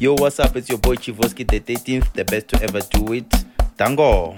Yo, what's up? It's your boy Chivoski the 13th, the best to ever do it. Tango.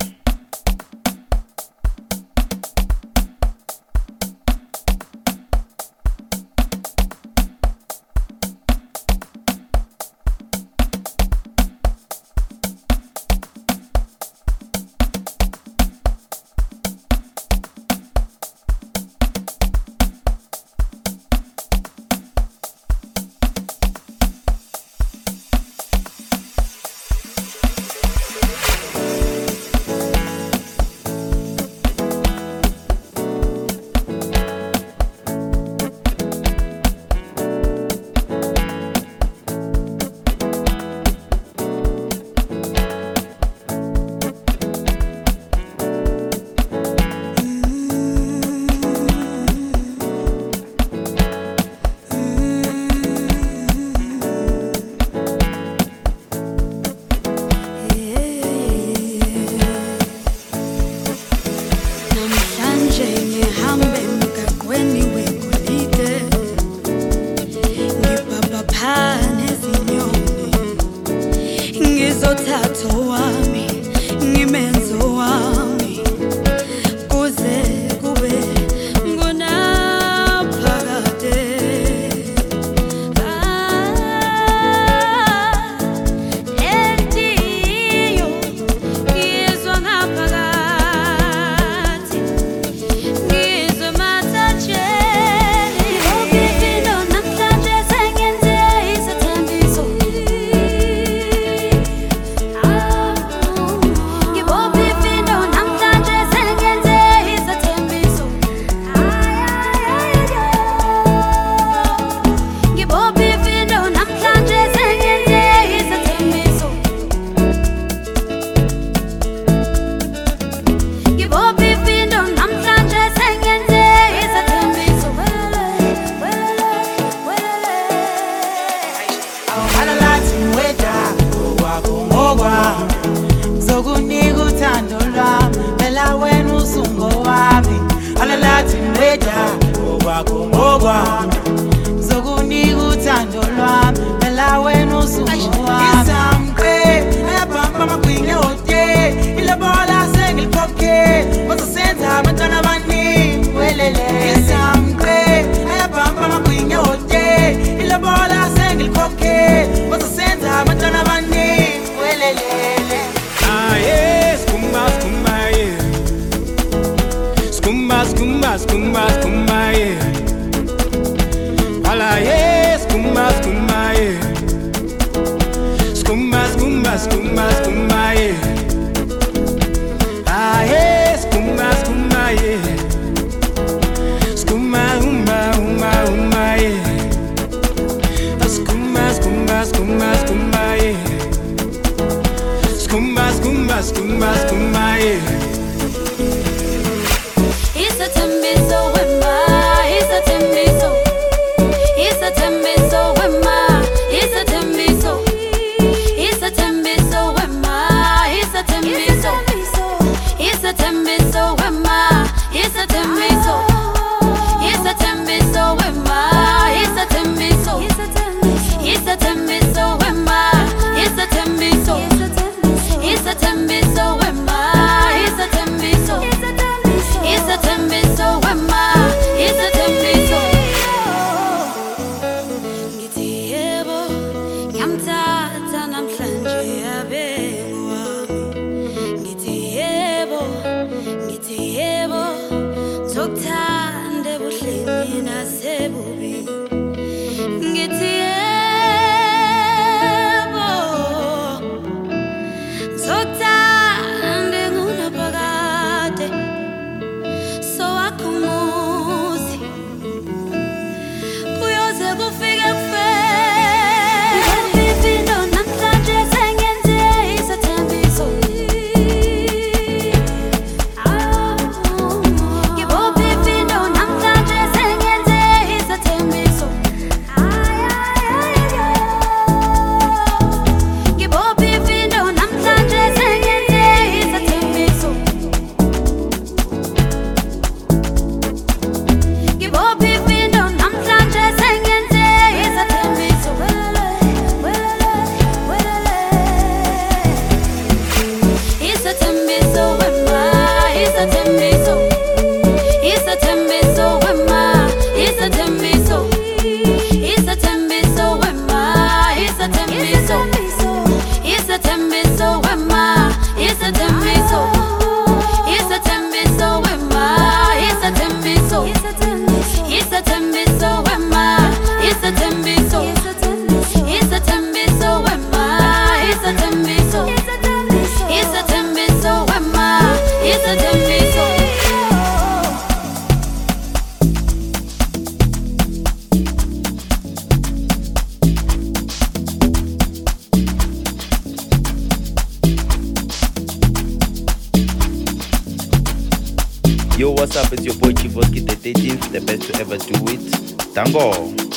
What's up? It's your boy Chivoski, 13th, the best to ever do it. Tango.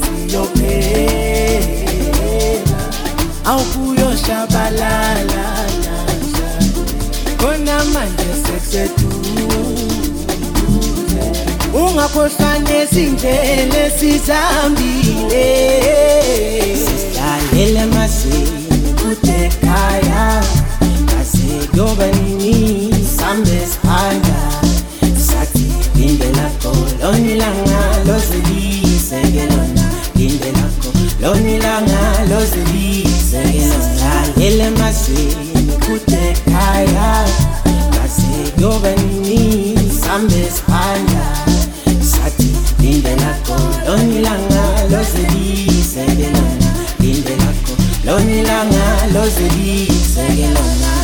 Ziyophela Awukuyoshabalala Khona manje sekuseduze ungakhohlwa nezindlela esizambile silalele mazini kude ekhaya kaze linde Lo ni lama, los édi, se llama, ilema se caiga, pase yo vení, sambe's palas, satisfenaco, lo ni lana, lo sé, se llena, pin de la co, lo ni lana, los di se llenan.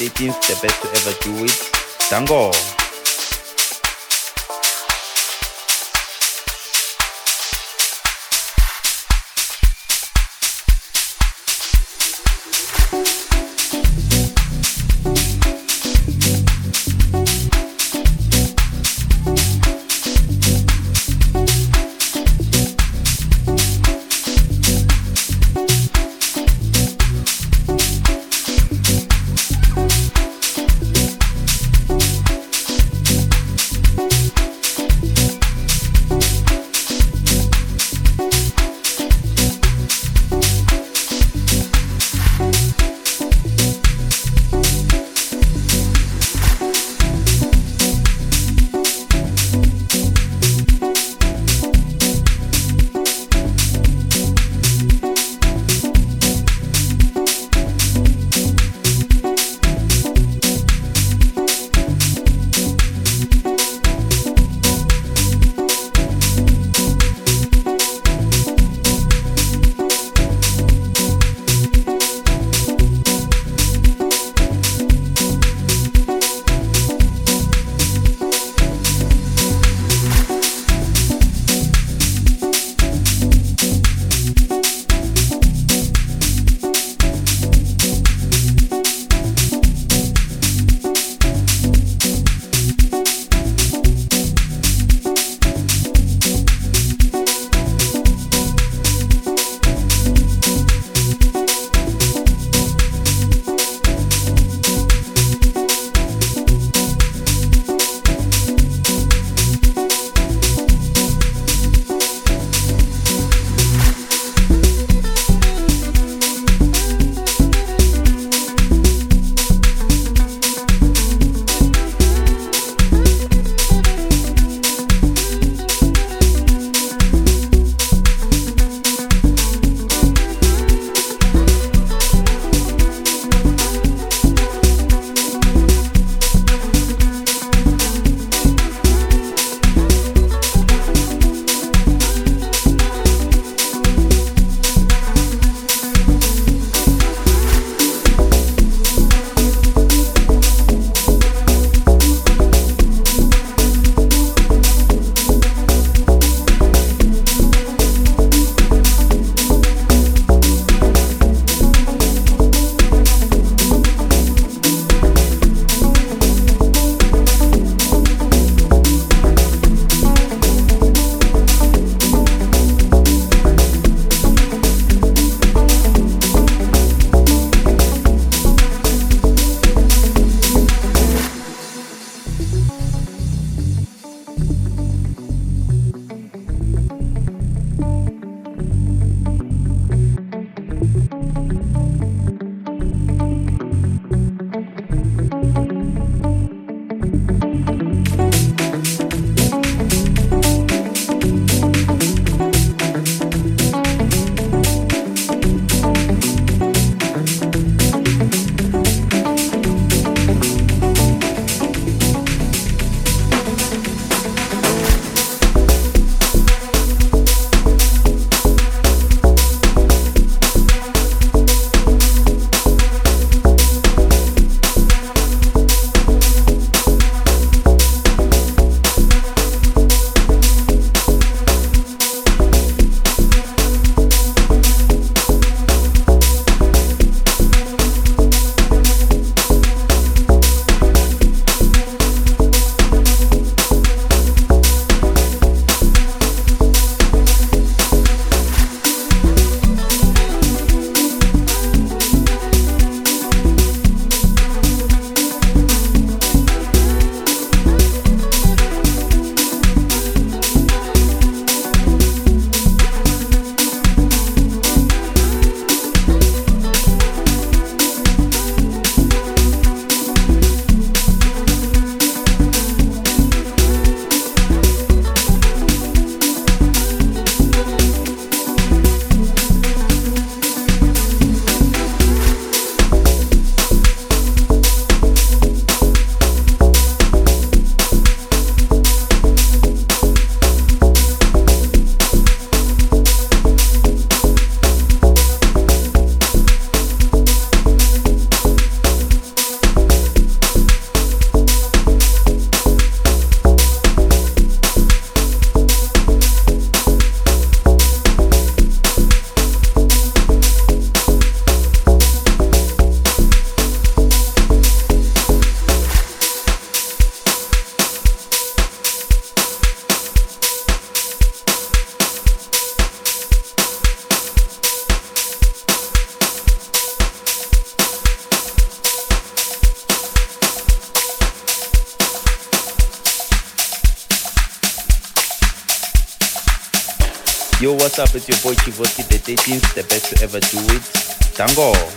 18th, the best to ever do it. Dango. Your boy Chivoski, the 13th, the best to ever do it. Tango.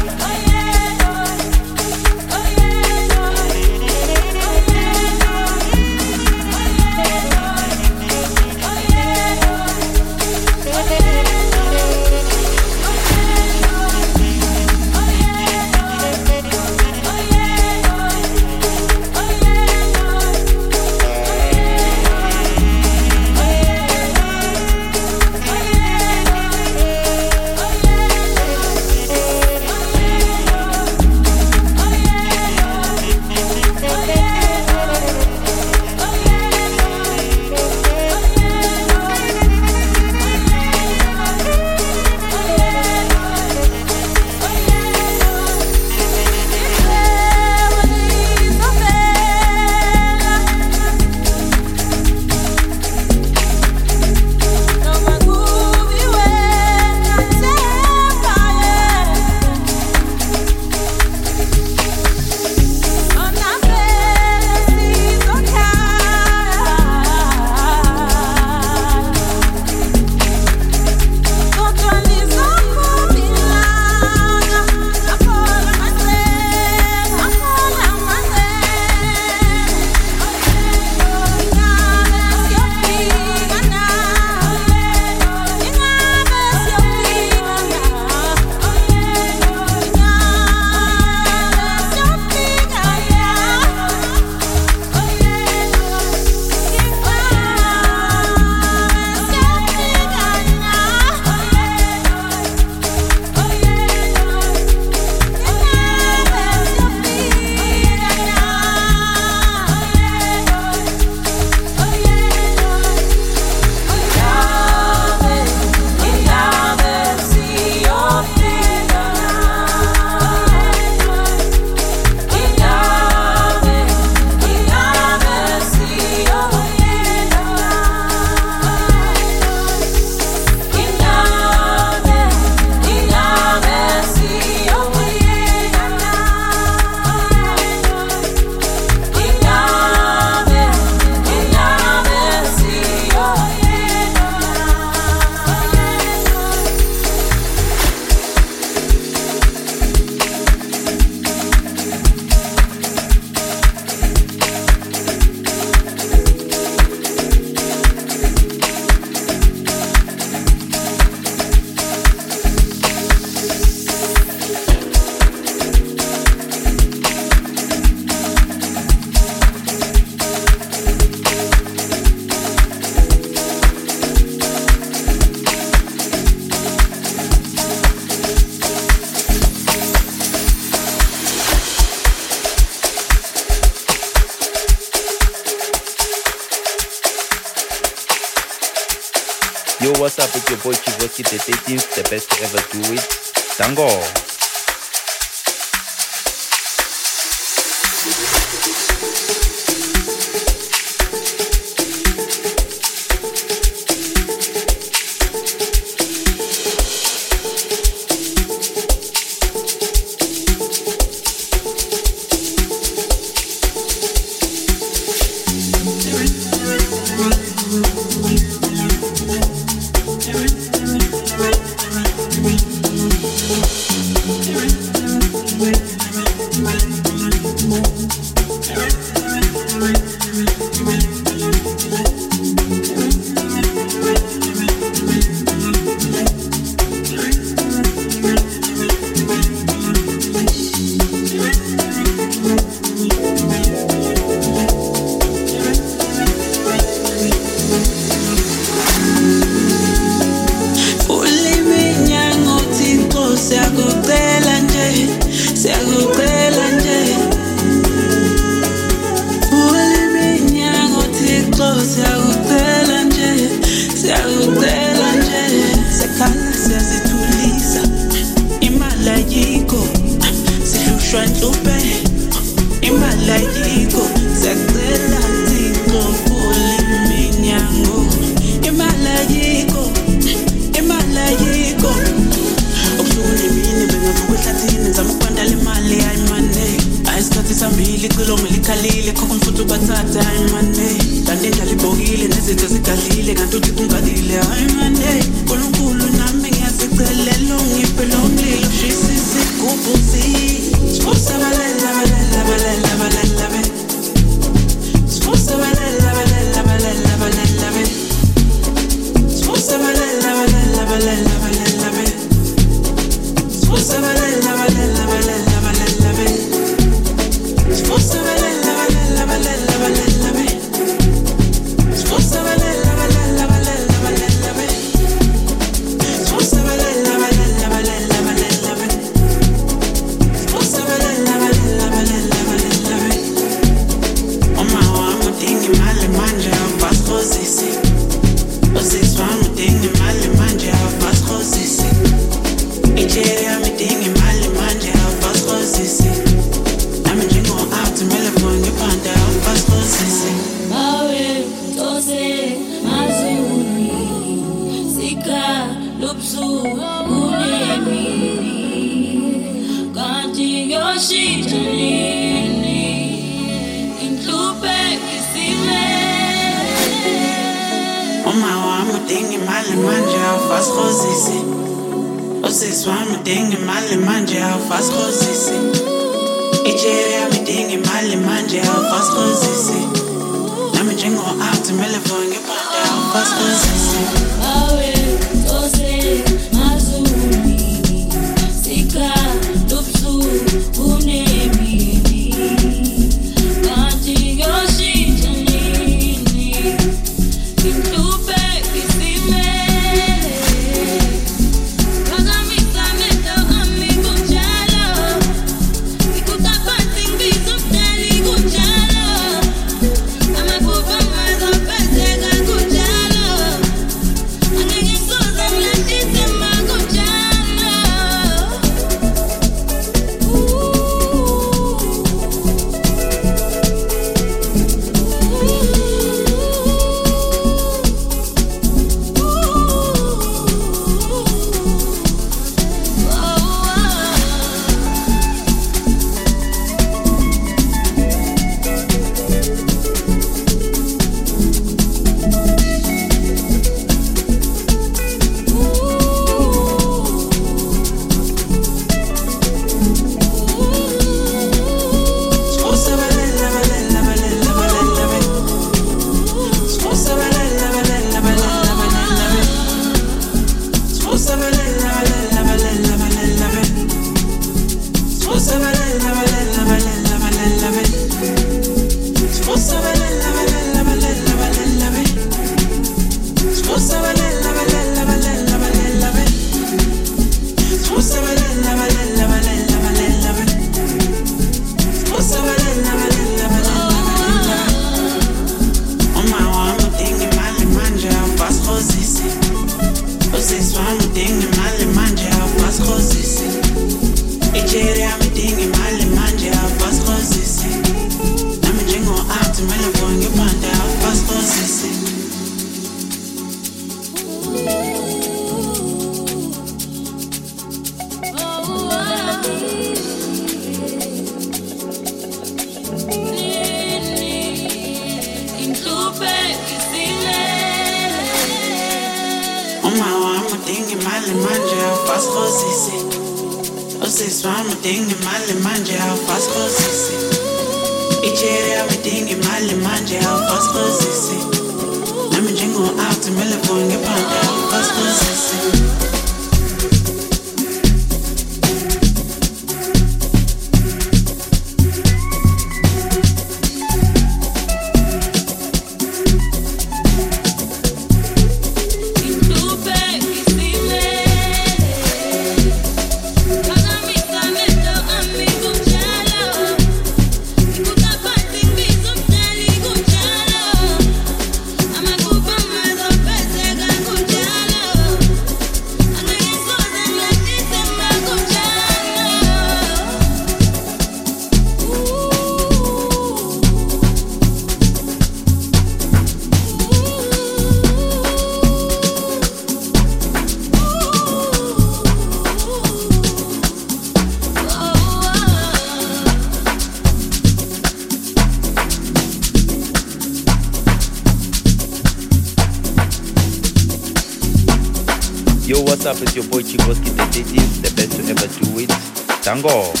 Tango.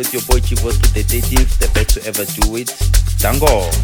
It's your boy Chivoski, the 13th, the best to ever do it. Dango.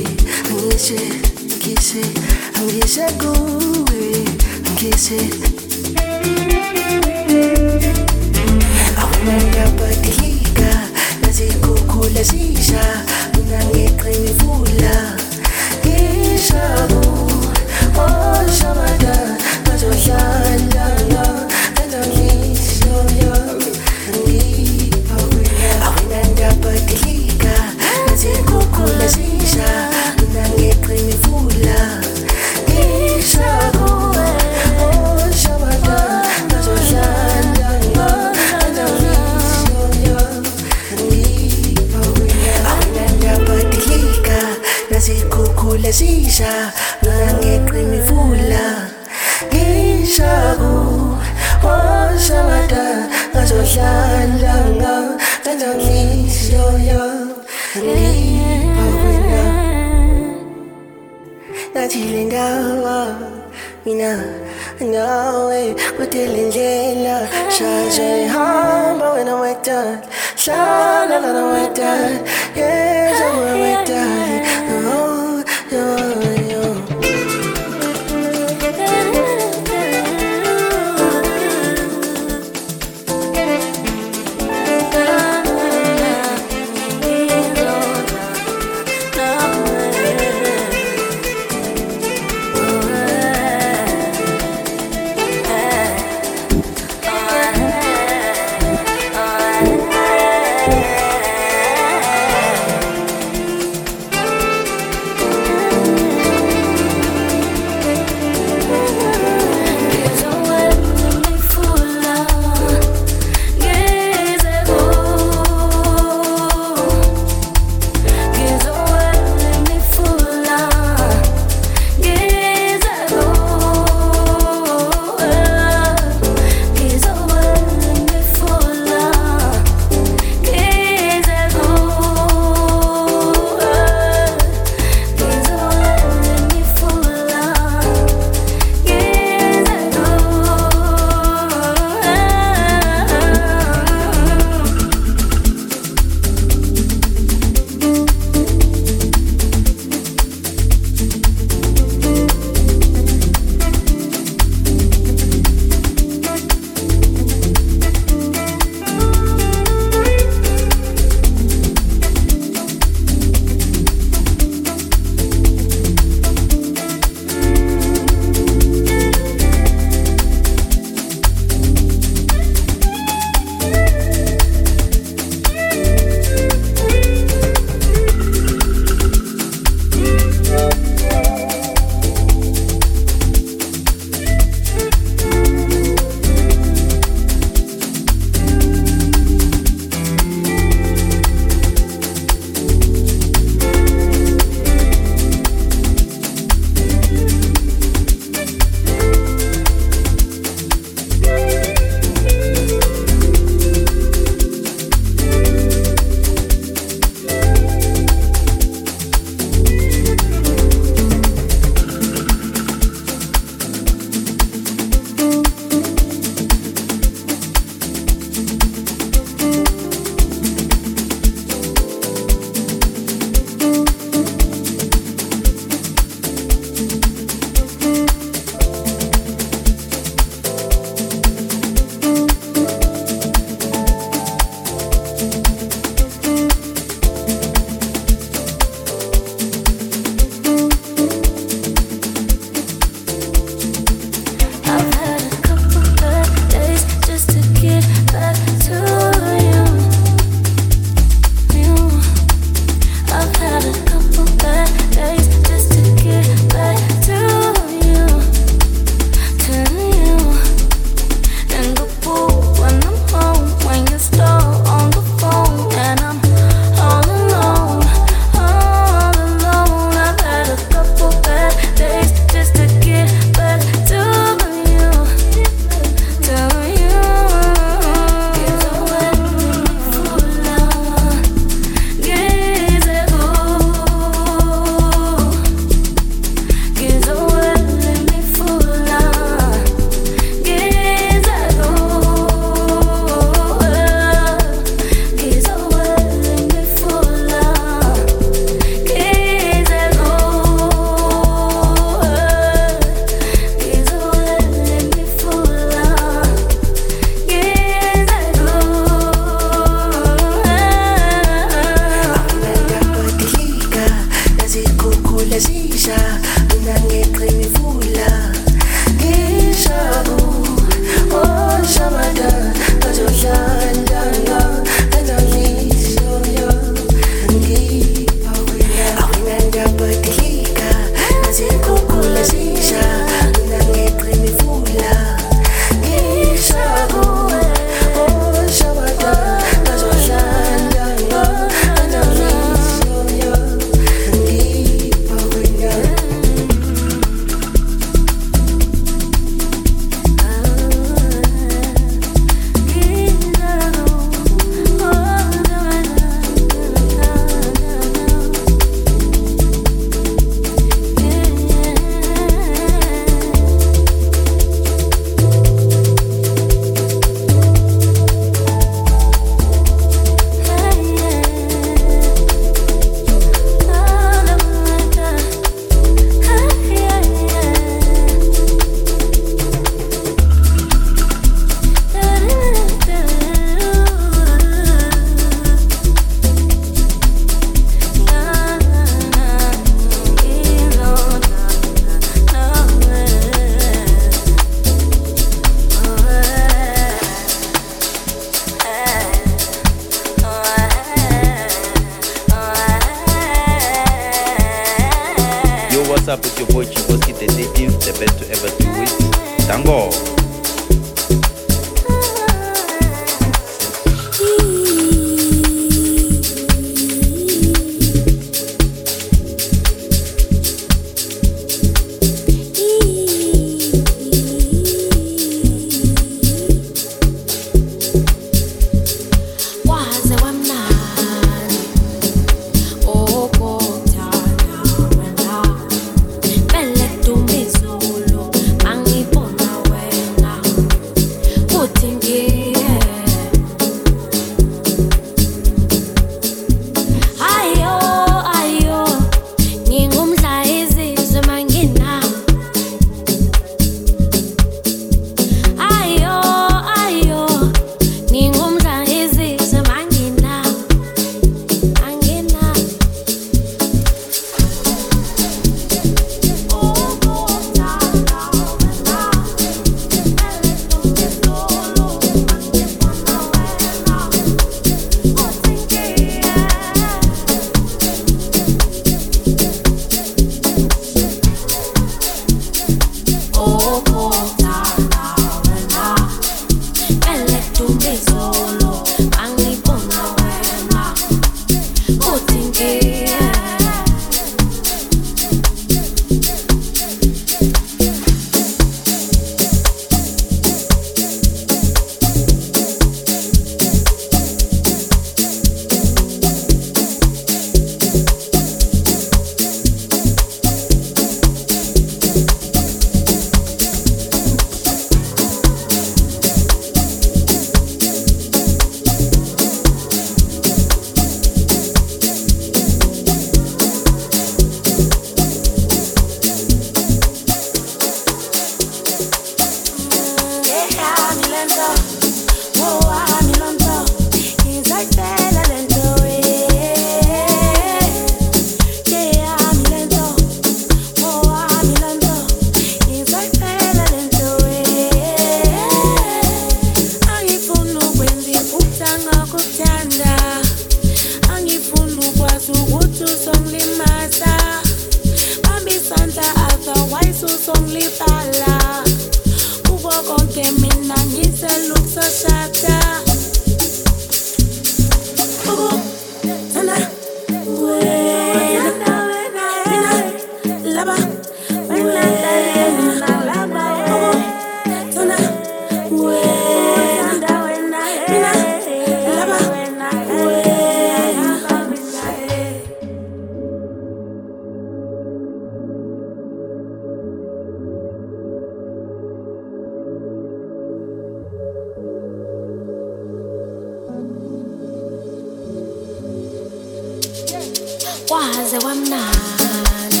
kwaze kwamnandi.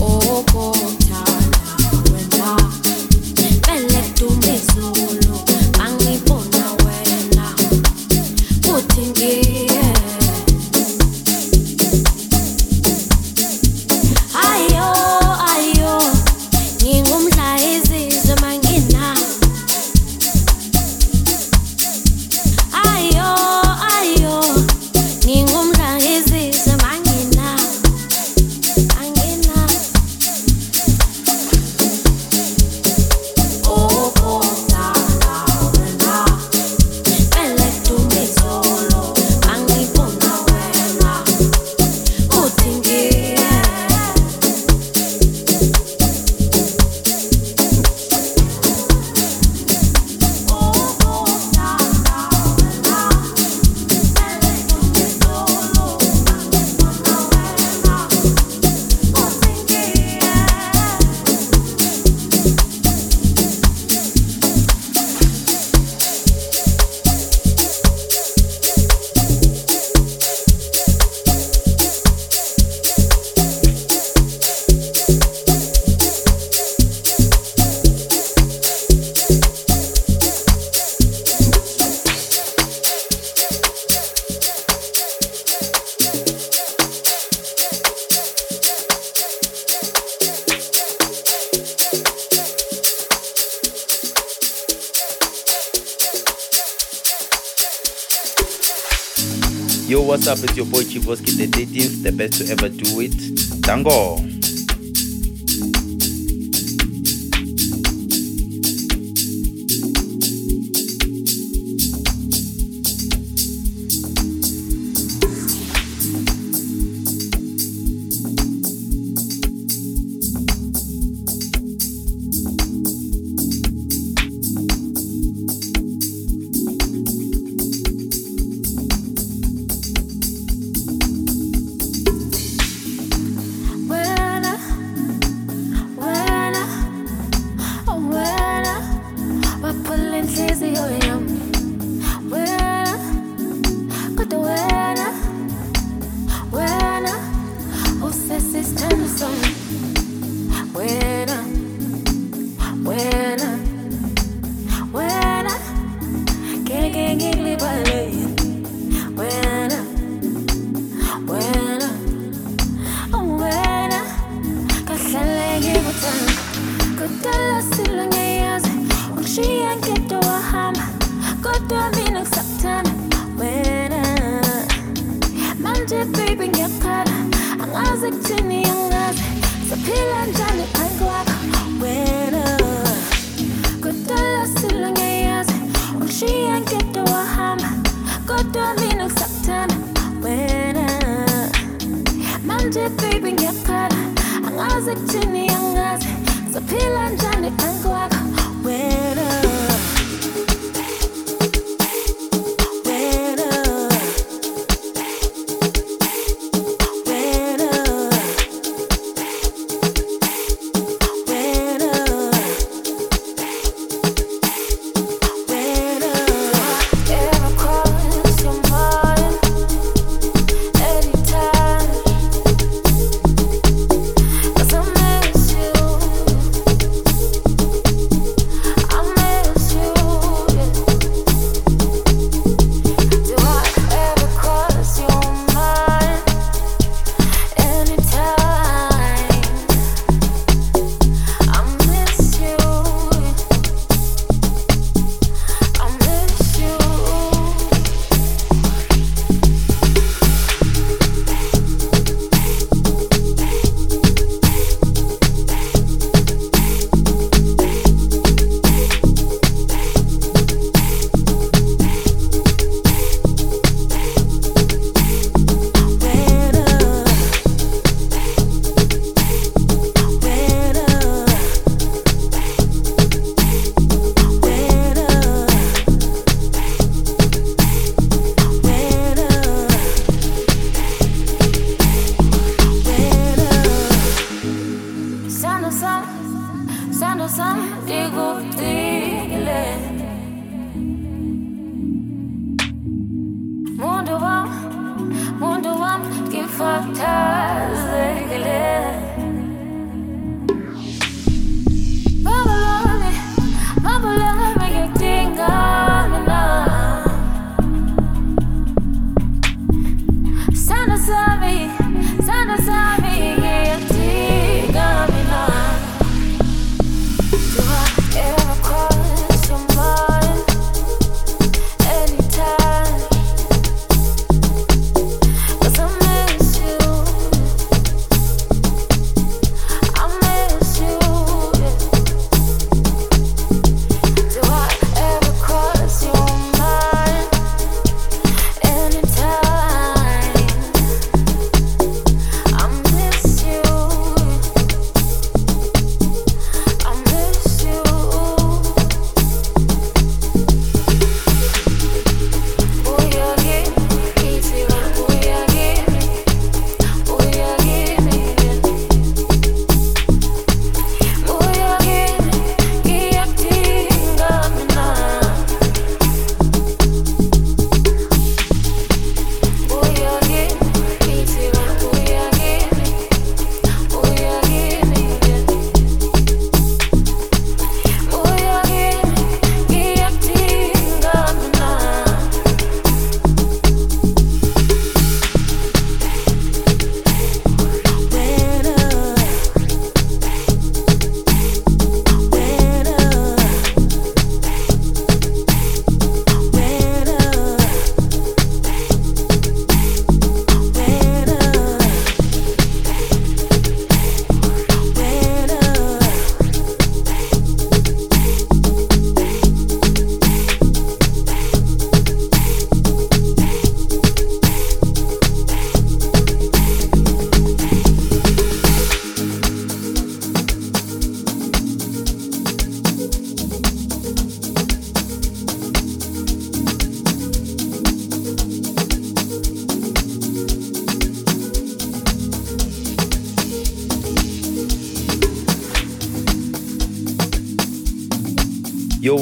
Okokuthanda What's up? It's your boy Chivoski, the 13th, the best to ever do it. Tango!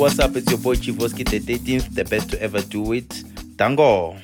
what's up? It's your boy Chivoski, the 13th, the best to ever do it. Tango.